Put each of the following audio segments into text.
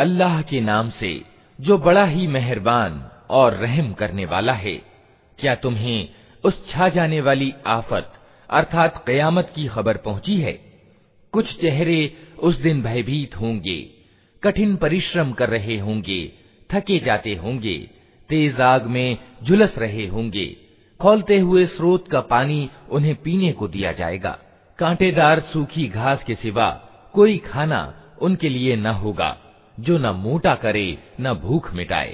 अल्लाह के नाम से जो बड़ा ही मेहरबान और रहम करने वाला है, क्या तुम्हें उस छा जाने वाली आफत, अर्थात कयामत की खबर पहुँची है? कुछ चेहरे उस दिन भयभीत होंगे, कठिन परिश्रम कर रहे होंगे, थके जाते होंगे, तेज आग में झुलस रहे होंगे, खोलते हुए स्रोत का पानी उन्हें पीने को दिया जाएगा। कांटेदार सूखी घास के सिवा कोई खाना उनके लिए न होगा। जो न मोटा करे न भूख मिटाए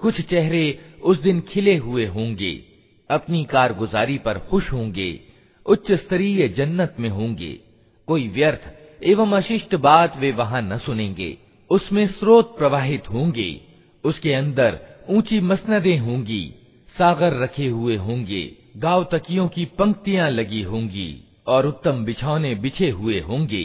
कुछ चेहरे उस दिन खिले हुए होंगे अपनी कारगुजारी पर खुश होंगे उच्च स्तरीय जन्नत में होंगे। कोई व्यर्थ एवं अशिष्ट बात वे वहाँ न सुनेंगे उसमें स्रोत प्रवाहित होंगे उसके अंदर ऊँची मसनदें होंगी सागर रखे हुए होंगे गाँव तकियों की पंक्तियाँ लगी होंगी और उत्तम बिछौने बिछे हुए होंगे।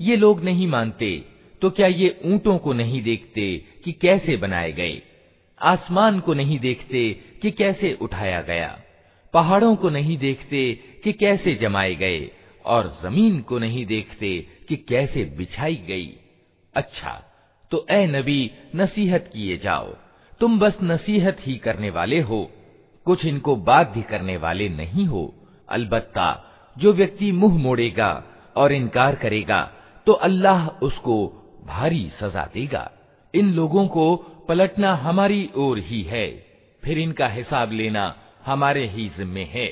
ये लोग नहीं मानते तो क्या ये ऊंटों को नहीं देखते कि कैसे बनाए गए आसमान को नहीं देखते कि कैसे उठाया गया पहाड़ों को नहीं देखते कि कैसे जमाए गए और जमीन को नहीं देखते कि कैसे बिछाई गई अच्छा तो ए नबी, नसीहत किए जाओ। तुम बस नसीहत ही करने वाले हो, कुछ इनको बाध्य करने वाले नहीं हो। अलबत्ता, जो व्यक्ति मुँह मोड़ेगा और इनकार करेगा तो अल्लाह उसको भारी सजा देगा। इन लोगों को पलटना हमारी ओर ही है, फिर इनका हिसाब लेना हमारे ही जिम्मे है।